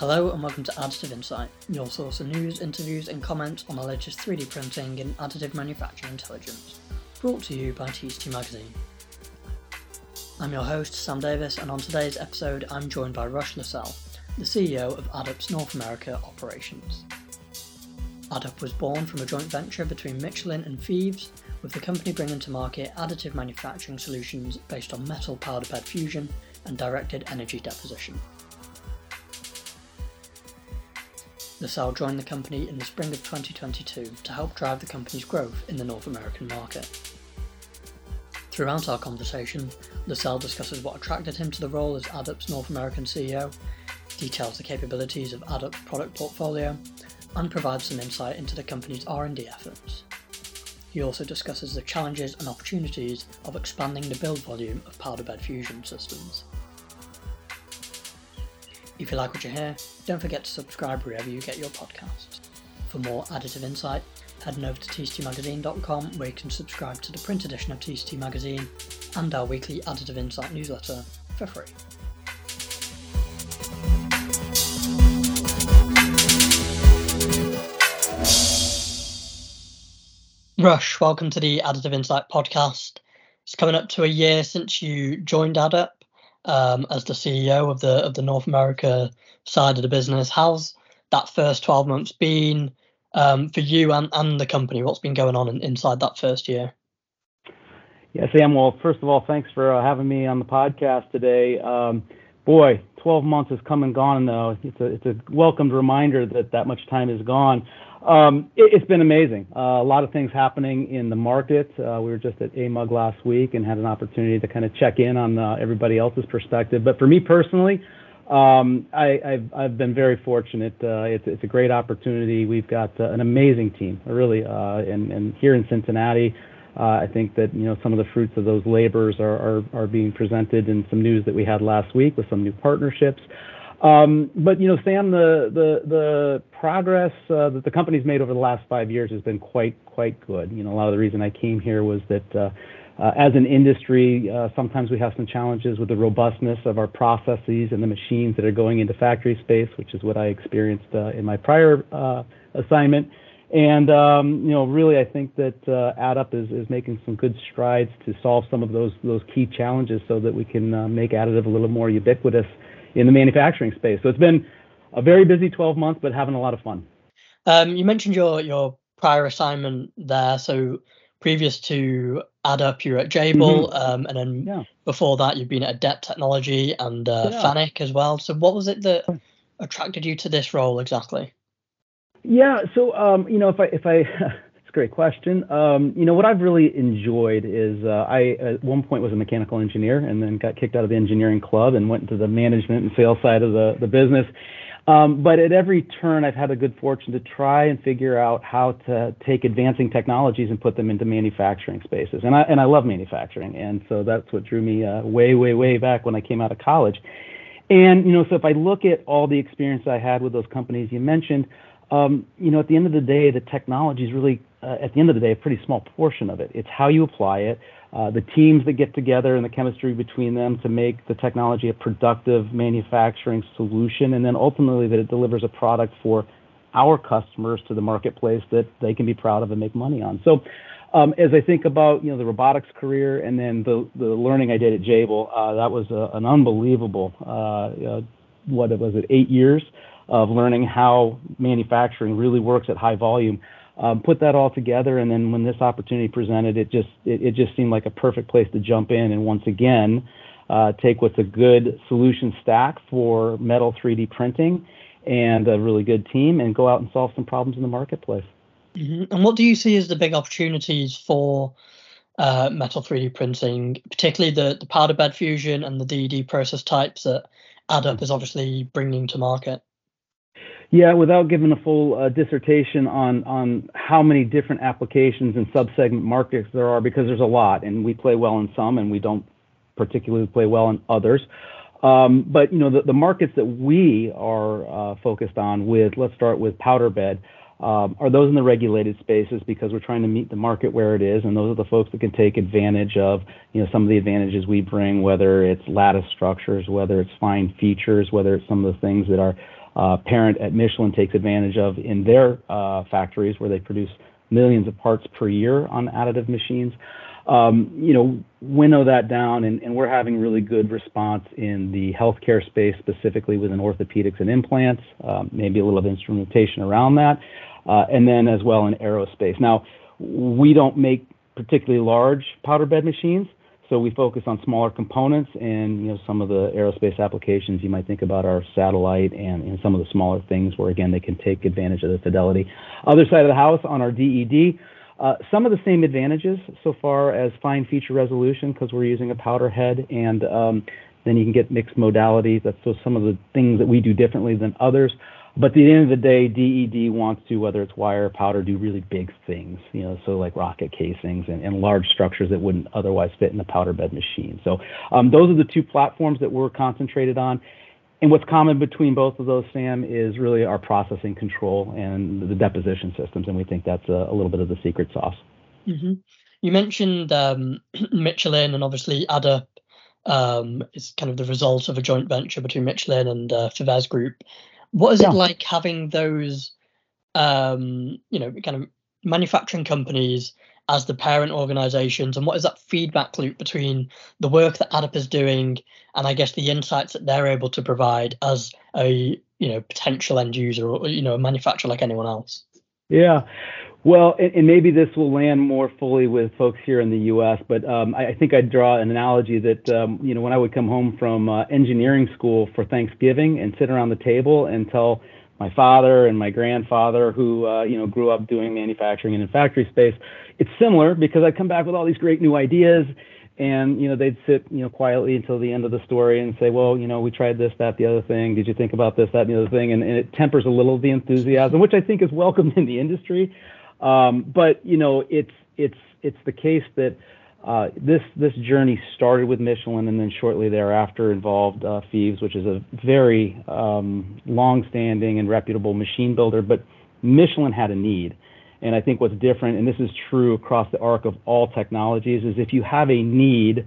Hello and welcome to Additive Insight, your source of news, interviews, and comments on the latest 3D printing and additive manufacturing intelligence. Brought to you by TCT Magazine. I'm your host, Sam Davis, and on today's episode, I'm joined by Rush LaSelle, the CEO of AddUp's North America operations. AddUp was born from a joint venture between Michelin and Fives, with the company bringing to market additive manufacturing solutions based on metal powder bed fusion and directed energy deposition. LaSelle joined the company in the spring of 2022 to help drive the company's growth in the North American market. Throughout our conversation, LaSelle discusses what attracted him to the role as AddUp's North American CEO, details the capabilities of AddUp's product portfolio, and provides some insight into the company's R&D efforts. He also discusses the challenges and opportunities of expanding the build volume of powder bed fusion systems. If you like what you hear, don't forget to subscribe wherever you get your podcasts. For more additive insight, head on over to tctmagazine.com where you can subscribe to the print edition of TCT Magazine and our weekly Additive Insight newsletter for free. Rush, welcome to the Additive Insight podcast. It's coming up to a year since you joined AddUp um, as the CEO of the of the North America side of the business. How's that first 12 months been um, for you and, and the company? What's been going on in, inside that first year? Yeah, Sam. Well, first of all, thanks for uh, having me on the podcast today. Um, boy, 12 months has come and gone, though. It's a it's a welcomed reminder that that much time is gone. Um, it, has been amazing. Uh, a lot of things happening in the market. Uh, we were just at AMUG last week and had an opportunity to kind of check in on uh, everybody else's perspective. But for me personally, um, I, have I've been very fortunate. Uh, it's, it's a great opportunity. We've got uh, an amazing team, really, uh, and, and here in Cincinnati. I think that you know some of the fruits of those labors are, are, are being presented in some news that we had last week with some new partnerships. Um, but you know, Sam, the the the progress uh, that the company's made over the last five years has been quite quite good. You know, a lot of the reason I came here was that uh, uh, as an industry, uh, sometimes we have some challenges with the robustness of our processes and the machines that are going into factory space, which is what I experienced uh, in my prior uh, assignment. And um, you know, really, I think that uh, AddUp is, is making some good strides to solve some of those those key challenges, so that we can make additive a little more ubiquitous in the manufacturing space. So it's been a very busy 12 months, but having a lot of fun. Um, you mentioned your your prior assignment there. So previous to AddUp, you were at Jabil, mm-hmm. um, and then yeah. before that, you've been at Adept Technology and uh, yeah. Fanuc as well. So what was it that attracted you to this role exactly? Yeah, so um, you know, if I if I a great question. Um, you know, what I've really enjoyed is uh, I at one point was a mechanical engineer and then got kicked out of the engineering club and went into the management and sales side of the, the business. Um, but at every turn, I've had the good fortune to try and figure out how to take advancing technologies and put them into manufacturing spaces. And I, and I love manufacturing. And so that's what drew me uh, way, way, way back when I came out of college. And, you know, so if I look at all the experience I had with those companies you mentioned, um, you know, at the end of the day, the technology is really uh, at the end of the day, a pretty small portion of it. It's how you apply it, uh, the teams that get together, and the chemistry between them to make the technology a productive manufacturing solution, and then ultimately that it delivers a product for our customers to the marketplace that they can be proud of and make money on. So, um, as I think about you know the robotics career and then the the learning I did at Jabil, uh, that was a, an unbelievable uh, uh, what was it eight years of learning how manufacturing really works at high volume um, put that all together, and then when this opportunity presented, it just it, it just seemed like a perfect place to jump in and once again uh, take what's a good solution stack for metal 3D printing and a really good team and go out and solve some problems in the marketplace. Mm-hmm. And what do you see as the big opportunities for uh, metal 3D printing, particularly the, the powder bed fusion and the DED process types that AddUp is obviously bringing to market? Yeah, without giving a full uh, dissertation on on how many different applications and subsegment markets there are, because there's a lot, and we play well in some, and we don't particularly play well in others. Um, but you know, the, the markets that we are uh, focused on with, let's start with powder bed, um, are those in the regulated spaces because we're trying to meet the market where it is, and those are the folks that can take advantage of you know some of the advantages we bring, whether it's lattice structures, whether it's fine features, whether it's some of the things that are uh, parent at Michelin takes advantage of in their uh, factories where they produce millions of parts per year on additive machines. Um, you know, winnow that down, and, and, we're having really good response in the healthcare space, specifically within orthopedics and implants, um, maybe a little of instrumentation around that, uh, and then as well in aerospace. Now, we don't make particularly large powder bed machines, so we focus on smaller components and you know some of the aerospace applications you might think about are satellite and, and some of the smaller things where again they can take advantage of the fidelity. Other side of the house on our DED, uh, some of the same advantages so far as fine feature resolution because we're using a powder head and um, then you can get mixed modalities. That's so some of the things that we do differently than others. But at the end of the day, DED wants to, whether it's wire or powder, do really big things, you know, so like rocket casings and, and large structures that wouldn't otherwise fit in the powder bed machine. So um, those are the two platforms that we're concentrated on. And what's common between both of those, Sam, is really our processing control and the deposition systems. And we think that's a, a little bit of the secret sauce. Mm-hmm. You mentioned um, Michelin and obviously AddUp um, is kind of the result of a joint venture between Michelin and uh, Group. What is yeah. it like having those, um, you know, kind of manufacturing companies as the parent organizations, and what is that feedback loop between the work that AddUp is doing and I guess the insights that they're able to provide as a you know potential end user or you know a manufacturer like anyone else? Yeah. Well, and, and, maybe this will land more fully with folks here in the U.S., but um, I, I, think I'd draw an analogy that, um, you know, when I would come home from uh, engineering school for Thanksgiving and sit around the table and tell my father and my grandfather, who, uh, you know, grew up doing manufacturing and in factory space, it's similar because I'd come back with all these great new ideas and you know they'd sit you know quietly until the end of the story and say well you know we tried this that the other thing did you think about this that and the other thing and, and it tempers a little the enthusiasm which i think is welcomed in the industry um, but you know, it's it's it's the case that uh, this this journey started with Michelin, and then shortly thereafter involved uh, Fives, which is a very um, long-standing and reputable machine builder. But Michelin had a need, and I think what's different, and this is true across the arc of all technologies, is if you have a need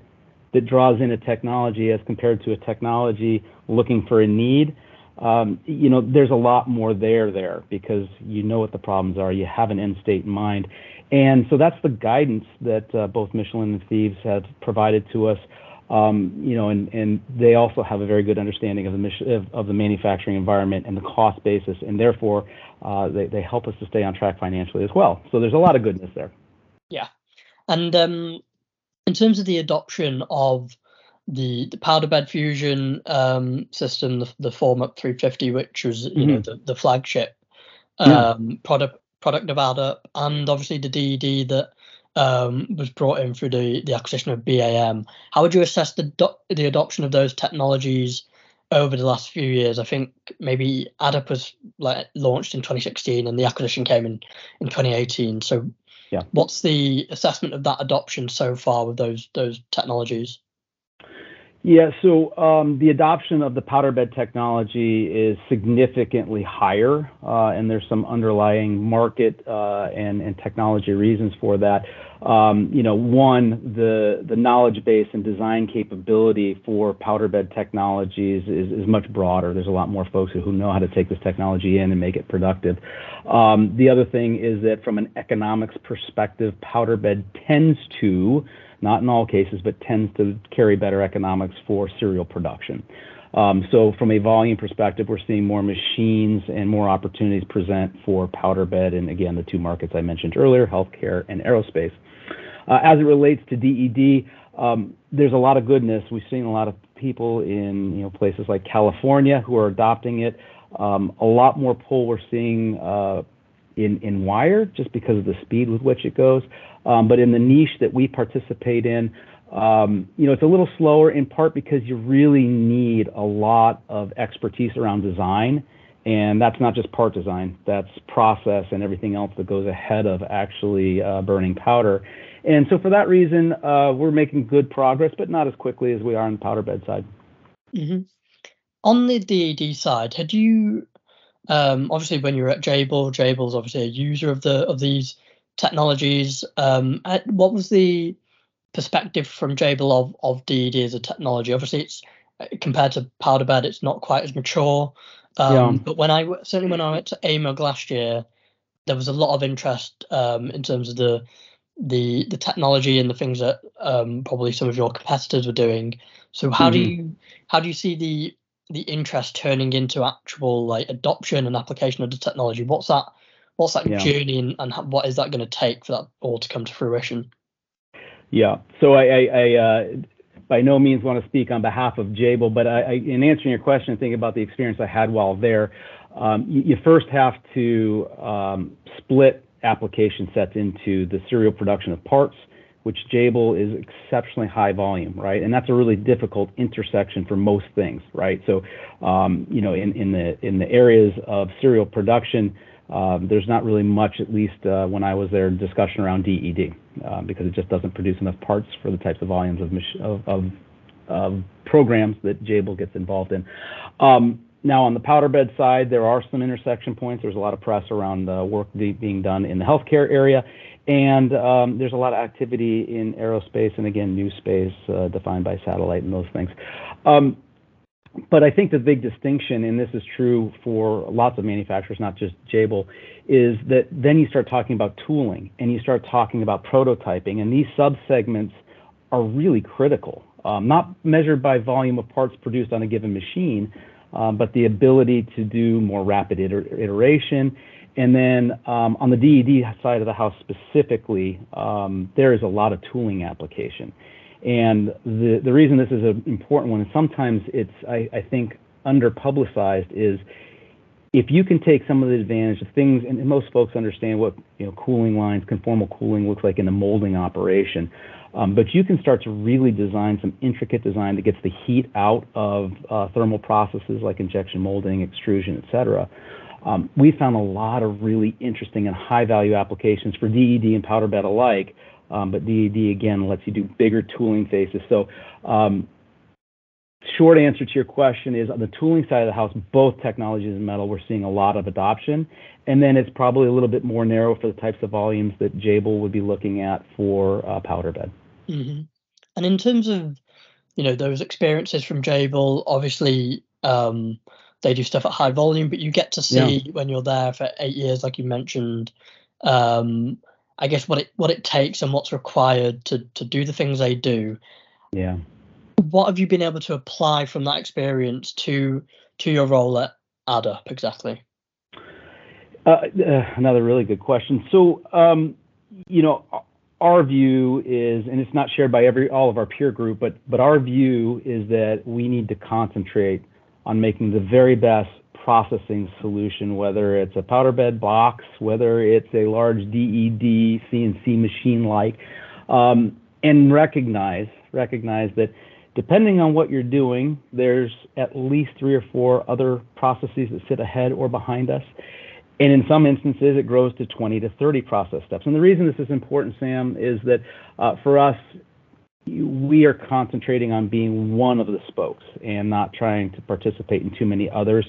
that draws in a technology as compared to a technology looking for a need, um, you know, there's a lot more there there because you know what the problems are. You have an end state in mind. And so that's the guidance that uh, both Michelin and Fives have provided to us. Um, you know, and, and they also have a very good understanding of the of, of the manufacturing environment and the cost basis, and therefore uh, they, they help us to stay on track financially as well. So there's a lot of goodness there. Yeah, and um, in terms of the adoption of the, the powder bed fusion um, system, the, the FormUp 350, which was mm-hmm. you know mm-hmm. the, the flagship um, yeah. product product of AddUp, and obviously the DED that um, was brought in through the, the acquisition of BeAM. How would you assess the do- the adoption of those technologies over the last few years? I think maybe AddUp was like launched in 2016, and the acquisition came in in 2018. So, yeah, what's the assessment of that adoption so far with those those technologies? Yeah, so um, the adoption of the powder bed technology is significantly higher, uh, and there's some underlying market uh, and, technology reasons for that. Um, you know, one, the knowledge base and design capability for powder bed technologies is, is much broader. There's a lot more folks who know how to take this technology in and make it productive. Um, the other thing is that from an economics perspective, powder bed tends to not in all cases, but tends to carry better economics for serial production. Um, so from a volume perspective, we're seeing more machines and more opportunities present for powder bed, and again, the two markets I mentioned earlier, healthcare and aerospace. Uh, as it relates to DED, um, there's a lot of goodness. We've seen a lot of people in you know places like California who are adopting it. Um, a lot more pull we're seeing uh, in in wire just because of the speed with which it goes. Um, but in the niche that we participate in, um, you know, it's a little slower in part because you really need a lot of expertise around design. And that's not just part design, that's process and everything else that goes ahead of actually uh, burning powder. And so for that reason, uh, we're making good progress, but not as quickly as we are on the powder bed side. Mm-hmm. On the DED side, had you um, obviously when you're at Jabil, Jabil's obviously a user of the of these technologies. Um, what was the perspective from Jabil of of DED as a technology? Obviously, it's uh, compared to powder bed, it's not quite as mature. Um, yeah. But when I certainly when I went to AMUG last year, there was a lot of interest um, in terms of the the the technology and the things that um, probably some of your competitors were doing. So how mm-hmm. do you how do you see the the interest turning into actual like adoption and application of the technology? What's that what's that yeah. journey and, and what is that going to take for that all to come to fruition? Yeah. So I, I, I uh, by no means want to speak on behalf of Jabil, but I, I, in answering your question, thinking about the experience I had while there. Um, you, you, first have to um, split application sets into the serial production of parts, which Jabil is exceptionally high volume, right? And that's a really difficult intersection for most things, right? So, um, you know, in, in the in the areas of serial production, um, there's not really much, at least uh, when I was there, discussion around DED uh, because it just doesn't produce enough parts for the types of volumes of, of, of, of programs that Jabil gets involved in. Um, now, on the powder bed side, there are some intersection points. There's a lot of press around the work being done in the healthcare area, and um, there's a lot of activity in aerospace and again, new space uh, defined by satellite and those things. Um, but I think the big distinction, and this is true for lots of manufacturers, not just Jabil, is that then you start talking about tooling and you start talking about prototyping, and these subsegments are really critical. Um, not measured by volume of parts produced on a given machine, but the ability to do more rapid iter- iteration. And then um, on the DED side of the house specifically, um, there is a lot of tooling application. And the, the reason this is an important one, and sometimes it's, I, I think, under publicized, is if you can take some of the advantage of things, and most folks understand what you know cooling lines, conformal cooling looks like in a molding operation, um, but you can start to really design some intricate design that gets the heat out of uh, thermal processes like injection molding, extrusion, et cetera. Um, we found a lot of really interesting and high value applications for DED and powder bed alike um, but DED again lets you do bigger tooling phases. So, um, short answer to your question is on the tooling side of the house, both technologies in metal, we're seeing a lot of adoption. And then it's probably a little bit more narrow for the types of volumes that Jabil would be looking at for uh, powder bed. Mm-hmm. And in terms of you know those experiences from Jabil, obviously um, they do stuff at high volume, but you get to see yeah. when you're there for eight years, like you mentioned, um, I guess what it what it takes and what's required to to do the things they do. Yeah. What have you been able to apply from that experience to to your role at AddUp exactly? Uh, uh, another really good question. So, um, you know, our view is, and it's not shared by every all of our peer group, but but our view is that we need to concentrate on making the very best processing solution, whether it's a powder bed box, whether it's a large DED CNC machine like, um, and recognize recognize that depending on what you're doing, there's at least three or four other processes that sit ahead or behind us. And in some instances, it grows to 20 to 30 process steps. And the reason this is important, Sam, is that uh, for us, we are concentrating on being one of the spokes and not trying to participate in too many others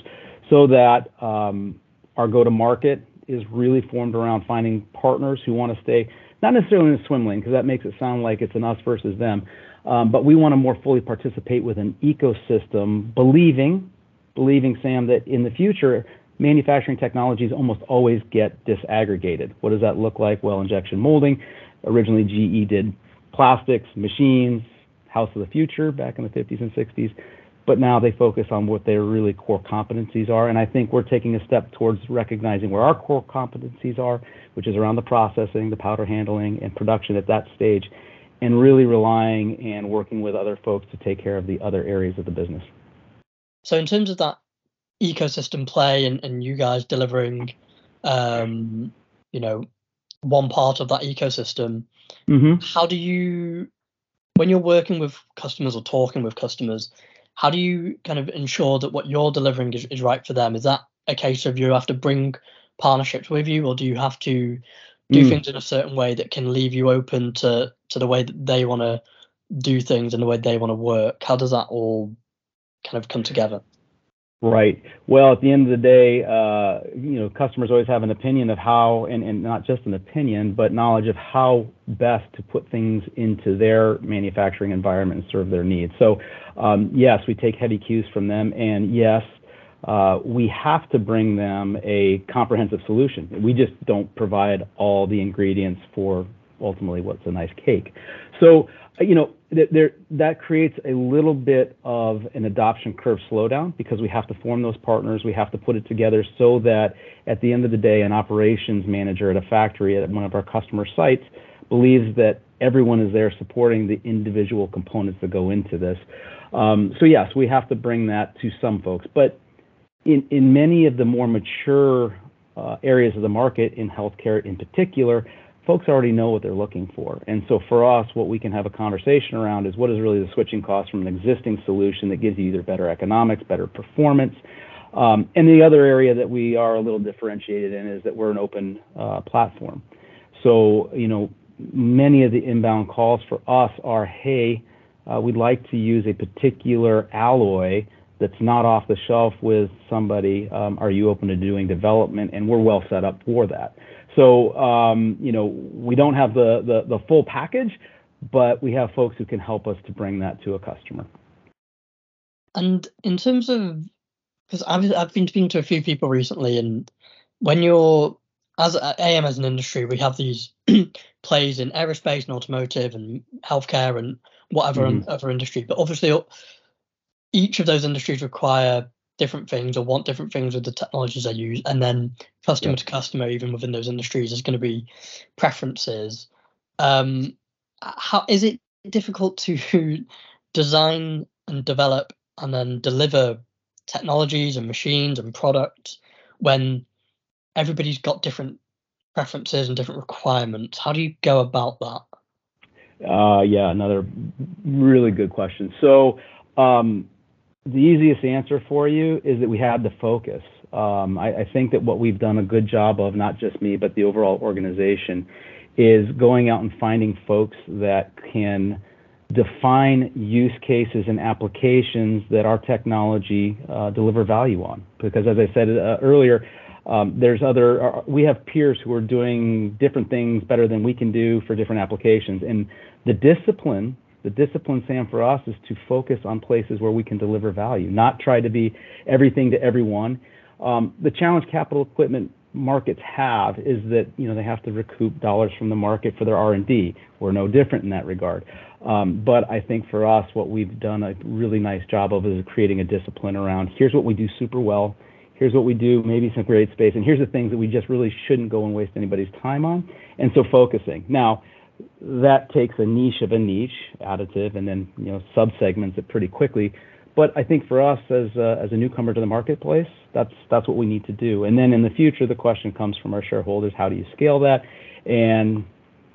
so that um, our go-to-market is really formed around finding partners who want to stay, not necessarily in the swim lane, because that makes it sound like it's an us versus them, um, but we want to more fully participate with an ecosystem, believing, believing, Sam, that in the future, manufacturing technologies almost always get disaggregated. What does that look like? Well, injection molding. Originally, GE did plastics, machines, house of the future back in the 50s and 60s but now they focus on what their really core competencies are. And I think we're taking a step towards recognizing where our core competencies are, which is around the processing, the powder handling, and production at that stage, and really relying and working with other folks to take care of the other areas of the business. So, in terms of that ecosystem play and, and you guys delivering, um, you know, one part of that ecosystem, mm-hmm. how do you, when you're working with customers or talking with customers, how do you kind of ensure that what you're delivering is, is right for them? Is that a case of you have to bring partnerships with you, or do you have to do mm. things in a certain way that can leave you open to to the way that they want to do things and the way they want to work? How does that all kind of come together? Right. Well, at the end of the day, uh, you know, customers always have an opinion of how, and, and not just an opinion, but knowledge of how best to put things into their manufacturing environment and serve their needs. So, um, yes, we take heavy cues from them, and yes, uh, we have to bring them a comprehensive solution. We just don't provide all the ingredients for ultimately what's a nice cake. So, uh, you know, there, that creates a little bit of an adoption curve slowdown because we have to form those partners. We have to put it together so that at the end of the day, an operations manager at a factory at one of our customer sites believes that everyone is there supporting the individual components that go into this. Um, so yes, we have to bring that to some folks, but in, in many of the more mature uh, areas of the market, in healthcare in particular, folks already know what they're looking for. And so for us, what we can have a conversation around is what is really the switching cost from an existing solution that gives you either better economics, better performance. Um, and the other area that we are a little differentiated in is that we're an open uh, platform. So, you know, many of the inbound calls for us are, hey, uh, we'd like to use a particular alloy that's not off the shelf with somebody. Um, are you open to doing development? And we're well set up for that. So, um, you know, we don't have the, the, the full package, but we have folks who can help us to bring that to a customer. And in terms of, because I've, I've been speaking to a few people recently, and when you're, as AM as an industry, we have these plays in aerospace and automotive and healthcare and whatever mm-hmm. other industry. But obviously, each of those industries require different things or want different things with the technologies they use, and then customer yeah. to customer, even within those industries, is going to be preferences. Um, how is it difficult to design and develop and then deliver technologies and machines and products when everybody's got different preferences and different requirements? How do you go about that? Uh, yeah, another really good question. So, um, the easiest answer for you is that we have the focus. Um, I, I, think that what we've done a good job of, not just me, but the overall organization, is going out and finding folks that can define use cases and applications that our technology uh, deliver value on. Because as I said uh, earlier, um, there's other, uh, we have peers who are doing different things better than we can do for different applications. And the discipline the discipline, Sam, for us is to focus on places where we can deliver value, not try to be everything to everyone. Um, the challenge capital equipment markets have is that you know they have to recoup dollars from the market for their R&D. We're no different in that regard. Um, but I think for us, what we've done a really nice job of is creating a discipline around here's what we do super well, here's what we do, maybe some great space, and here's the things that we just really shouldn't go and waste anybody's time on. And so focusing. Now, that takes a niche of a niche, additive, and then you know subsegments it pretty quickly. But I think for us as a, as a newcomer to the marketplace, that's that's what we need to do. And then in the future, the question comes from our shareholders: How do you scale that? And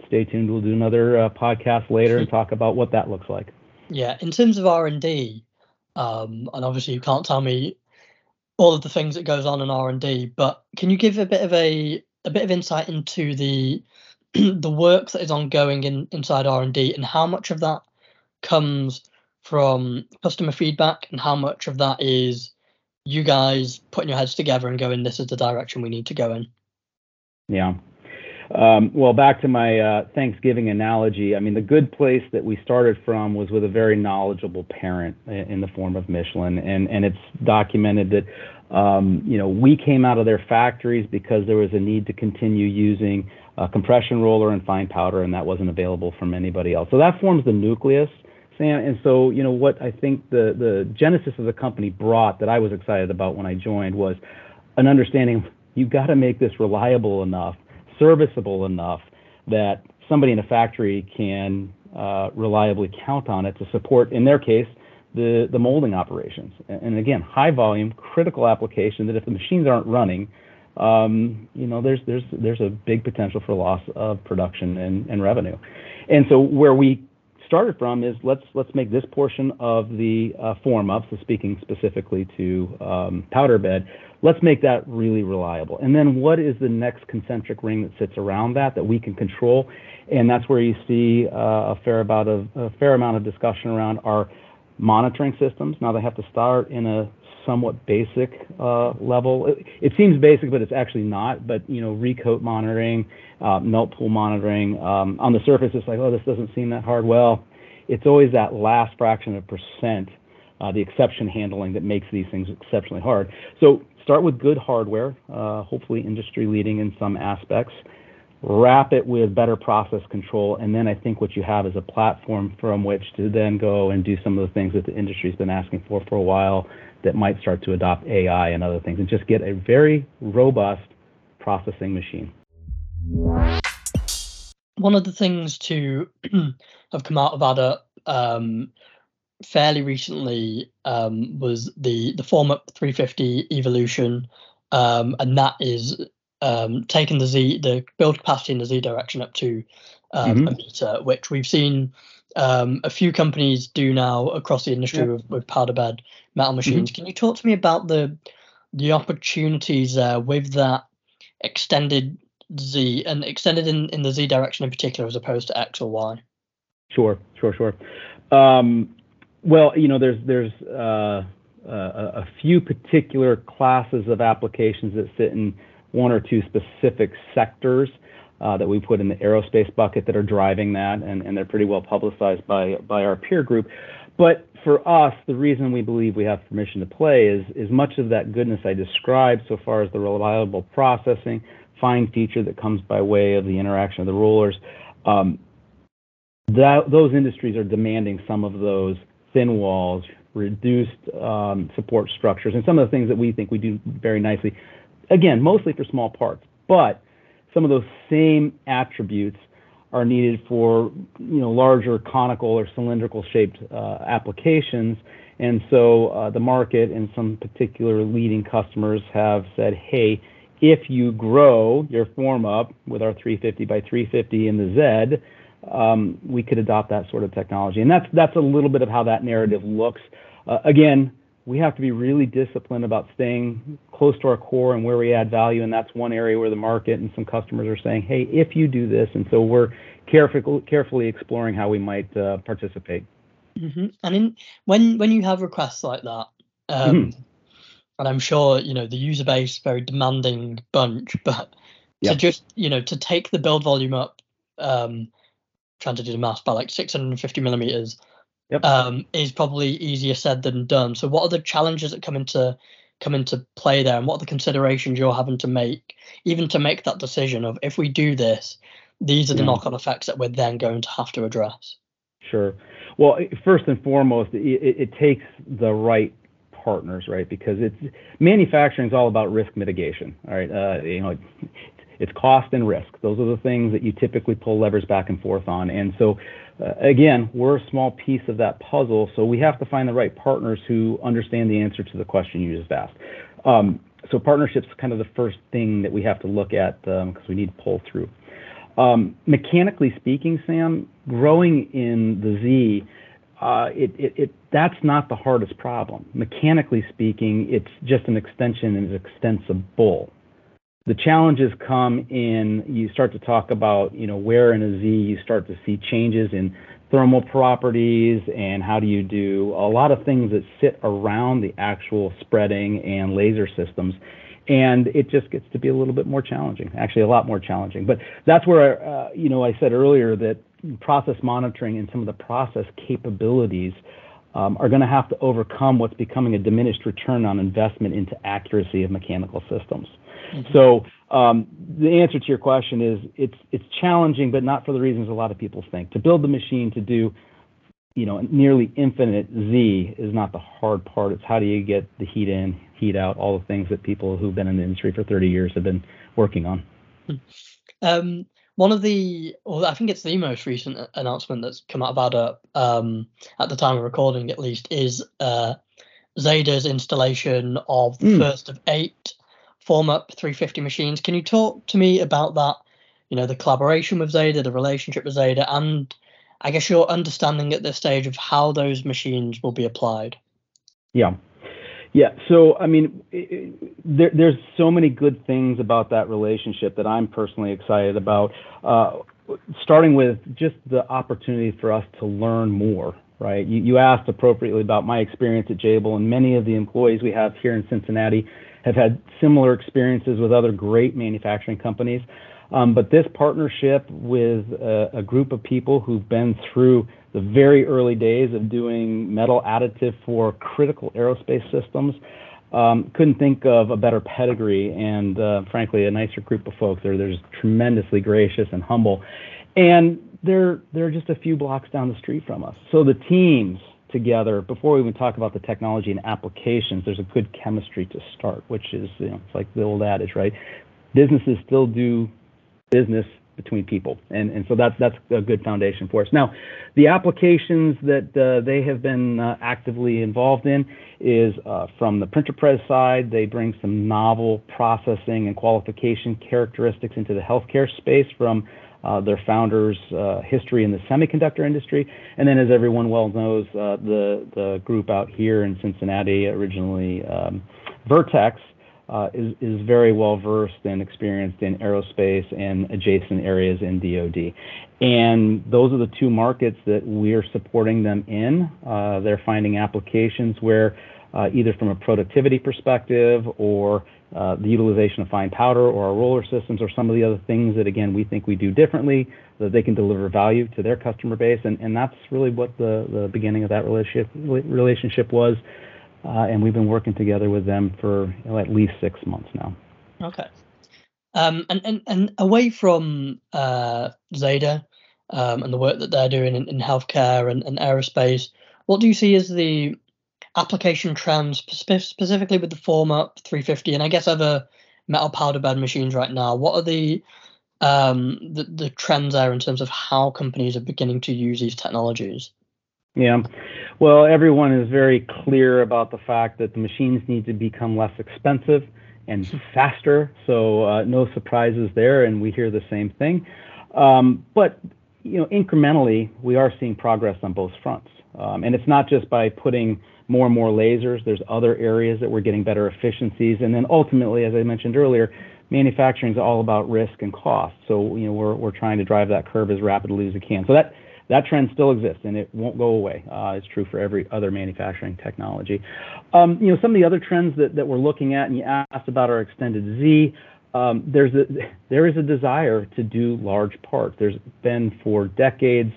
stay tuned. We'll do another uh, podcast later and talk about what that looks like. Yeah, in terms of R and D, um, and obviously you can't tell me all of the things that goes on in R and D, but can you give a bit of a a bit of insight into the the work that is ongoing in inside R&D and how much of that comes from customer feedback and how much of that is you guys putting your heads together and going this is the direction we need to go in. Yeah. Um, well back to my uh, thanksgiving analogy i mean the good place that we started from was with a very knowledgeable parent in the form of michelin. And, and it's documented that um, you know we came out of their factories because there was a need to continue using a compression roller and fine powder, and that wasn't available from anybody else. So that forms the nucleus, Sam. And so, you know, what I think the the genesis of the company brought that I was excited about when I joined was an understanding you've got to make this reliable enough, serviceable enough that somebody in a factory can uh, reliably count on it to support, in their case, the, the molding operations. And again, high volume, critical application that if the machines aren't running, you know, there's there's there's a big potential for loss of production and, revenue. And so where we started from is let's let's make this portion of the uh, FormUp. So speaking specifically to um, powder bed, let's make that really reliable. And then what is the next concentric ring that sits around that that we can control? And that's where you see uh, a fair about of a fair amount of discussion around our monitoring systems. Now they have to start in a somewhat basic uh, level. It, it, seems basic, but it's actually not. But you know, recoat monitoring, uh, melt pool monitoring. Um, on the surface, it's like, oh, this doesn't seem that hard. Well, it's always that last fraction of percent uh, the exception handling that makes these things exceptionally hard. So start with good hardware, uh, hopefully industry leading in some aspects. Wrap it with better process control, and then I think what you have is a platform from which to then go and do some of the things that the industry's been asking for for a while that might start to adopt AI and other things, and just get a very robust processing machine. One of the things to have come out of AddUp um, fairly recently um, was the the FormUp 350 evolution, um, and that is um, taking the Z the build capacity in the Z direction up to um, mm-hmm. a meter, which we've seen um, a few companies do now across the industry yeah. with, with, powder bed metal machines. Mm-hmm. Can you talk to me about the the opportunities there with that extended Z and extended in, in the Z direction in particular as opposed to X or Y? Sure, sure, sure. Um, well, you know, there's there's uh, a, a few particular classes of applications that sit in one or two specific sectors uh, that we put in the aerospace bucket that are driving that, and, they're pretty well publicized by by our peer group. But for us, the reason we believe we have permission to play is is much of that goodness I described so far as the reliable processing, fine feature that comes by way of the interaction of the rollers. Um, those industries are demanding some of those thin walls, reduced um, support structures, and some of the things that we think we do very nicely. Again, mostly for small parts, but some of those same attributes are needed for you know larger conical or cylindrical shaped uh, applications. And so uh, the market and some particular leading customers have said, hey, if you grow your FormUp with our 350 by 350 in the Z, um, we could adopt that sort of technology. And that's that's a little bit of how that narrative looks. Uh, again, we have to be really disciplined about staying close to our core and where we add value. And that's one area where the market and some customers are saying, "Hey, if you do this," and so we're carefully carefully exploring how we might uh, participate. Mm-hmm. And in, when when you have requests like that, um, mm-hmm. and I'm sure you know the user base very demanding bunch, but yep. to just you know to take the build volume up um, trying to do the math by like 650 millimeters yep. um, is probably easier said than done. So, what are the challenges that come into come into play there, and what are the considerations you're having to make, even to make that decision of if we do this, these are the yeah. knock-on effects that we're then going to have to address. Sure. Well, first and foremost, it, it takes the right partners, right? Because it's manufacturing is all about risk mitigation. All right, uh, you know, it's cost and risk. Those are the things that you typically pull levers back and forth on. And so, again, we're a small piece of that puzzle. So we have to find the right partners who understand the answer to the question you just asked. Um, so partnerships kind of the first thing that we have to look at because um, we need pull through. Um, mechanically speaking, Sam, growing in the Z, uh, it, it, it, that's not the hardest problem. Mechanically speaking, it's just an extension and it's extensible the challenges come in you start to talk about you know where in a z you start to see changes in thermal properties and how do you do a lot of things that sit around the actual spreading and laser systems. And it just gets to be a little bit more challenging actually a lot more challenging. But that's where uh, you know i said earlier that process monitoring and some of the process capabilities um, are going to have to overcome what's becoming a diminished return on investment into accuracy of mechanical systems Mm-hmm. So um, the answer to your question is it's it's challenging, but not for the reasons a lot of people think. To build the machine to do, you know, nearly infinite Z is not the hard part. It's how do you get the heat in, heat out, all the things that people who've been in the industry for 30 years have been working on. Um, one of the, or I think it's the most recent announcement that's come out about it um, at the time of recording, at least, is uh, Zeda's installation of the mm. first of eight FormUp 350 machines. Can you talk to me about that? You know, the collaboration with Zeda, the relationship with Zeda, and I guess your understanding at this stage of how those machines will be applied. Yeah. Yeah, so I mean, it, there, there's so many good things about that relationship that I'm personally excited about. Uh, starting with just the opportunity for us to learn more, right? You, you asked appropriately about my experience at Jabil, and many of the employees we have here in Cincinnati have had similar experiences with other great manufacturing companies. Um, but this partnership with a, a, group of people who've been through the very early days of doing metal additive for critical aerospace systems, um, couldn't think of a better pedigree and, uh, frankly, a nicer group of folks. They're, they're just tremendously gracious and humble. And they're, they're just a few blocks down the street from us. So the teams together, before we even talk about the technology and applications, there's a good chemistry to start, which is, you know, it's like the old adage, right? Businesses still do business between people, and and so that's that's a good foundation for us. Now, the applications that uh, they have been uh, actively involved in is uh, from the printer press side. They bring some novel processing and qualification characteristics into the healthcare space from uh, their founders' uh, history in the semiconductor industry. And then, as everyone well knows, uh, the the group out here in Cincinnati, originally um, Vertex, uh, is, is very well versed and experienced in aerospace and adjacent areas in DoD. And those are the two markets that we're supporting them in. Uh, they're finding applications where, uh, either from a productivity perspective or the utilization of fine powder or our roller systems or some of the other things that, again, we think we do differently, that they can deliver value to their customer base. And, and that's really what the, the beginning of that relationship, relationship was. Uh, and we've been working together with them for you know, at least six months now. Okay. Um, and, and, and away from uh, Zeda um, and the work that they're doing in, in healthcare and, and aerospace, what do you see as the application trends, specifically with the FormUp 350 and I guess other metal powder bed machines right now? What are the um, the, the trends there in terms of how companies are beginning to use these technologies? Yeah. Well, everyone is very clear about the fact that the machines need to become less expensive and hmm. faster. So uh, no surprises there, and we hear the same thing. Um, but you know, incrementally, we are seeing progress on both fronts, um, and it's not just by putting more and more lasers. There's other areas that we're getting better efficiencies, and then ultimately, as I mentioned earlier, manufacturing is all about risk and cost. So you know, we're we're trying to drive that curve as rapidly as we can. So that that trend still exists and it won't go away. Uh, it's true for every other manufacturing technology. Um, you know, some of the other trends that, that we're looking at, and you asked about our extended Z, um, there's a, there is a desire to do large parts. There's been for decades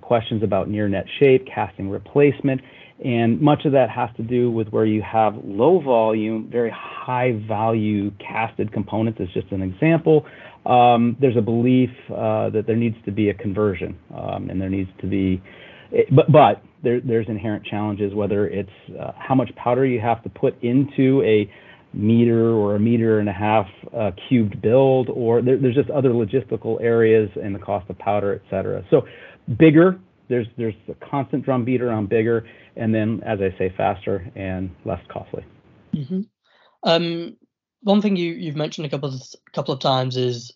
questions about near net shape, casting replacement, and much of that has to do with where you have low volume, very high value casted components, as just an example, um, there's a belief uh, that there needs to be a conversion, um, and there needs to be, but but there, there's inherent challenges whether it's uh, how much powder you have to put into a meter or a meter and a half uh, cubed build, or there, there's just other logistical areas and the cost of powder, et cetera. So bigger, there's there's a constant drumbeat around bigger, and then as I say, faster and less costly. Mm-hmm. Um, one thing you you've mentioned a couple of couple of times is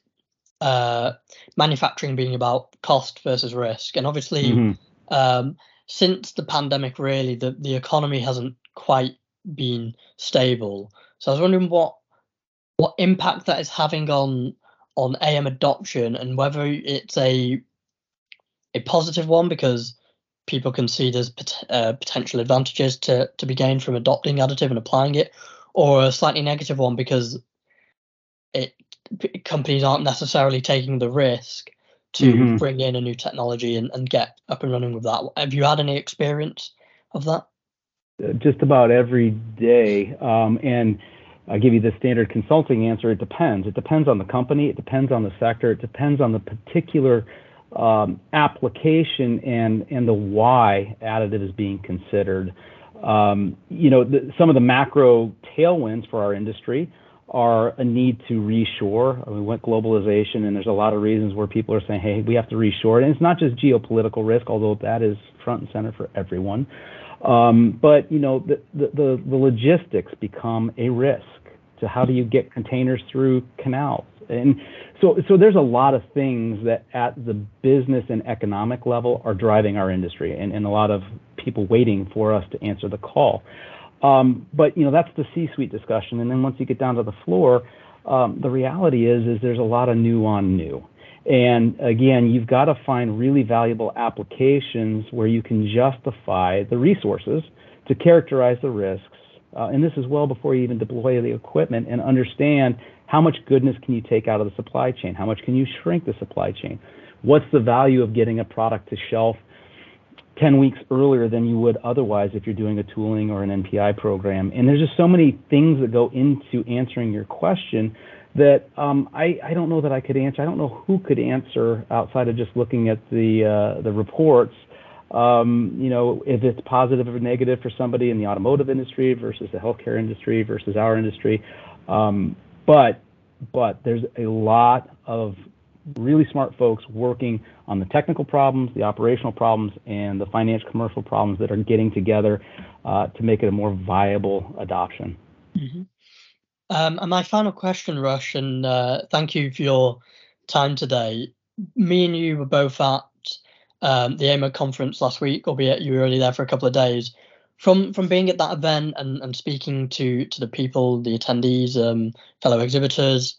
uh, manufacturing being about cost versus risk, and obviously, mm-hmm. um, since the pandemic, really the the economy hasn't quite been stable. So I was wondering what what impact that is having on on AM adoption and whether it's a a positive one because people can see there's pot- uh, potential advantages to to be gained from adopting additive and applying it, or a slightly negative one because it companies aren't necessarily taking the risk to mm-hmm. bring in a new technology and, and get up and running with that. Have you had any experience of that? Uh, just about every day. Um, and I give you the standard consulting answer. It depends. It depends on the company. It depends on the sector. It depends on the particular um, application and and the why additive is being considered. Um, you know, the, some of the macro tailwinds for our industry are a need to reshore. We went globalization, and there's a lot of reasons where people are saying, "Hey, we have to reshore." And it's not just geopolitical risk, although that is front and center for everyone. Um, but you know, the, the the logistics become a risk. To how do you get containers through canals? And so, so there's a lot of things that at the business and economic level are driving our industry, and, and a lot of people waiting for us to answer the call. Um, but you know that's the C-suite discussion, and then once you get down to the floor, um, the reality is is there's a lot of new on new. And again, you've got to find really valuable applications where you can justify the resources to characterize the risks. Uh, and this is well before you even deploy the equipment and understand How much goodness can you take out of the supply chain? How much can you shrink the supply chain? What's the value of getting a product to shelf 10 weeks earlier than you would otherwise if you're doing a tooling or an NPI program? And there's just so many things that go into answering your question that um, I, I don't know that I could answer. I don't know who could answer outside of just looking at the uh, the reports. Um, you know, if it's positive or negative for somebody in the automotive industry versus the healthcare industry versus our industry. Um, but but there's a lot of really smart folks working on the technical problems, the operational problems, and the finance commercial problems that are getting together uh, to make it a more viable adoption. Mm-hmm. Um, and my final question, Rush, and uh, thank you for your time today. Me and you were both at um, the AMUG conference last week, albeit you were only there for a couple of days. From from being at that event and, and speaking to to the people, the attendees, um, fellow exhibitors,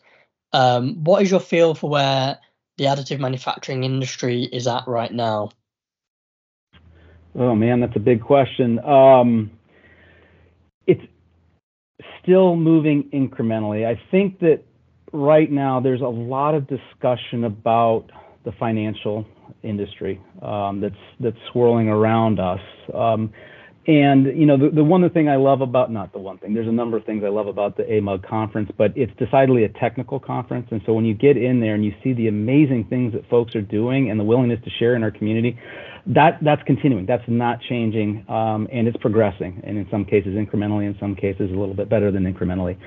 um, what is your feel for where the additive manufacturing industry is at right now? Oh man, that's a big question. Um, it's still moving incrementally. I think that right now there's a lot of discussion about the financial industry um, that's that's swirling around us. Um, and you know, the, the one thing I love about not the one thing. There's a number of things I love about the AMUG conference, but it's decidedly a technical conference. And so when you get in there and you see the amazing things that folks are doing and the willingness to share in our community, that that's continuing. That's not changing, um, and it's progressing. And in some cases incrementally, in some cases a little bit better than incrementally.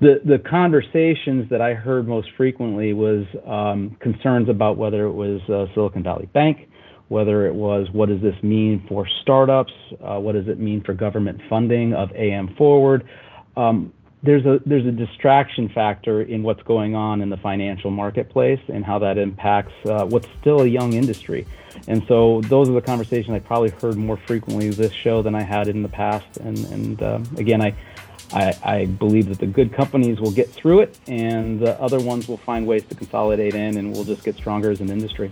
The the conversations that I heard most frequently was um, concerns about whether it was uh, Silicon Valley Bank whether it was what does this mean for startups, uh, what does it mean for government funding of AM Forward. Um, there's a there's a distraction factor in what's going on in the financial marketplace and how that impacts uh, what's still a young industry. And so those are the conversations I probably heard more frequently this show than I had in the past. And and uh, again, I, I, I believe that the good companies will get through it, and the other ones will find ways to consolidate in, and we'll just get stronger as an industry.